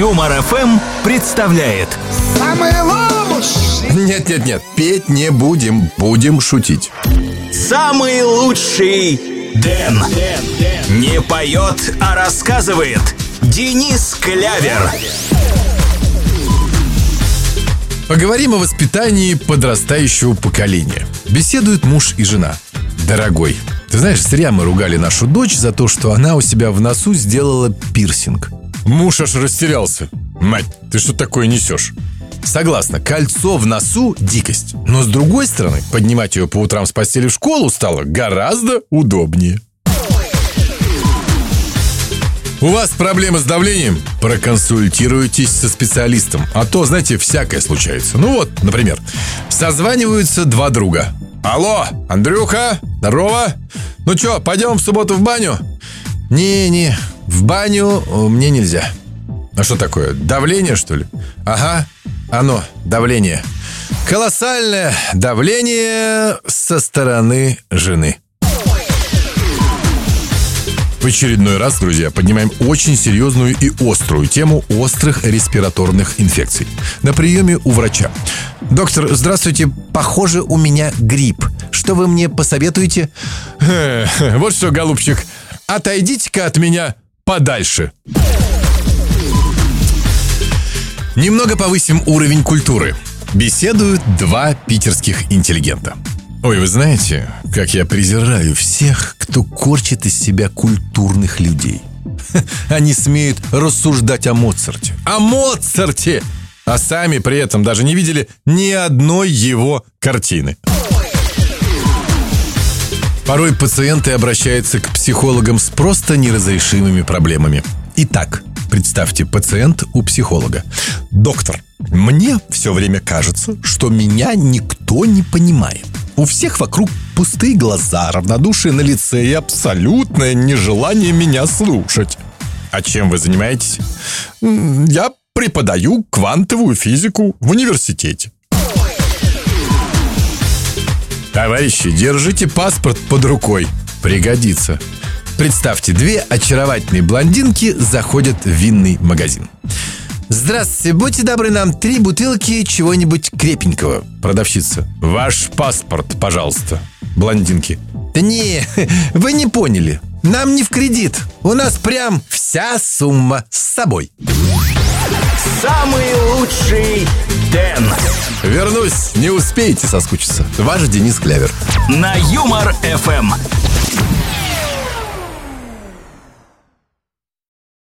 Юмор ФМ представляет Самый лучший. Нет-нет-нет, петь не будем, будем шутить. Самый лучший Дэн. Не поет, а рассказывает Денис Клявер. Поговорим о воспитании подрастающего поколения. Беседуют муж и жена. Дорогой, ты знаешь, зря мы ругали нашу дочь за то, что она у себя в носу сделала пирсинг. Муж аж растерялся. Мать, ты что такое несешь? Согласна, кольцо в носу – дикость. Но с другой стороны, поднимать ее по утрам с постели в школу стало гораздо удобнее. У вас проблемы с давлением? Проконсультируйтесь со специалистом. А то, знаете, всякое случается. Ну вот, например, созваниваются два друга. Алло, Андрюха, здорово. Ну что, пойдем в субботу в баню? Не-не, в баню э, мне нельзя. А что такое? Давление, что ли? Ага, оно, давление. Колоссальное давление со стороны жены. В очередной раз, друзья, поднимаем очень серьезную и острую тему острых респираторных инфекций. На приеме у врача. Доктор, здравствуйте. Похоже, у меня грипп. Что вы мне посоветуете? Вот что, голубчик, отойдите-ка от меня подальше. Немного повысим уровень культуры. Беседуют два питерских интеллигента. Ой, вы знаете, как я презираю всех, кто корчит из себя культурных людей. Они смеют рассуждать о Моцарте. О Моцарте! А сами при этом даже не видели ни одной его картины. Порой пациенты обращаются к психологам с просто неразрешимыми проблемами. Итак, представьте, пациент у психолога. Доктор, мне все время кажется, что меня никто не понимает. У всех вокруг пустые глаза, равнодушие на лице и абсолютное нежелание меня слушать. А чем вы занимаетесь? «М, Я преподаю квантовую физику в университете. Товарищи, держите паспорт под рукой. Пригодится. Представьте, две очаровательные блондинки заходят в винный магазин. Здравствуйте, будьте добры нам три бутылки чего-нибудь крепенького. Продавщица. Ваш паспорт, пожалуйста. Блондинки. Да не, вы не поняли. Нам не в кредит. У нас прям вся сумма с собой. Самый лучший Дэн. Вернусь, не успеете соскучиться. Ваш Денис Клявер. На Юмор ФМ.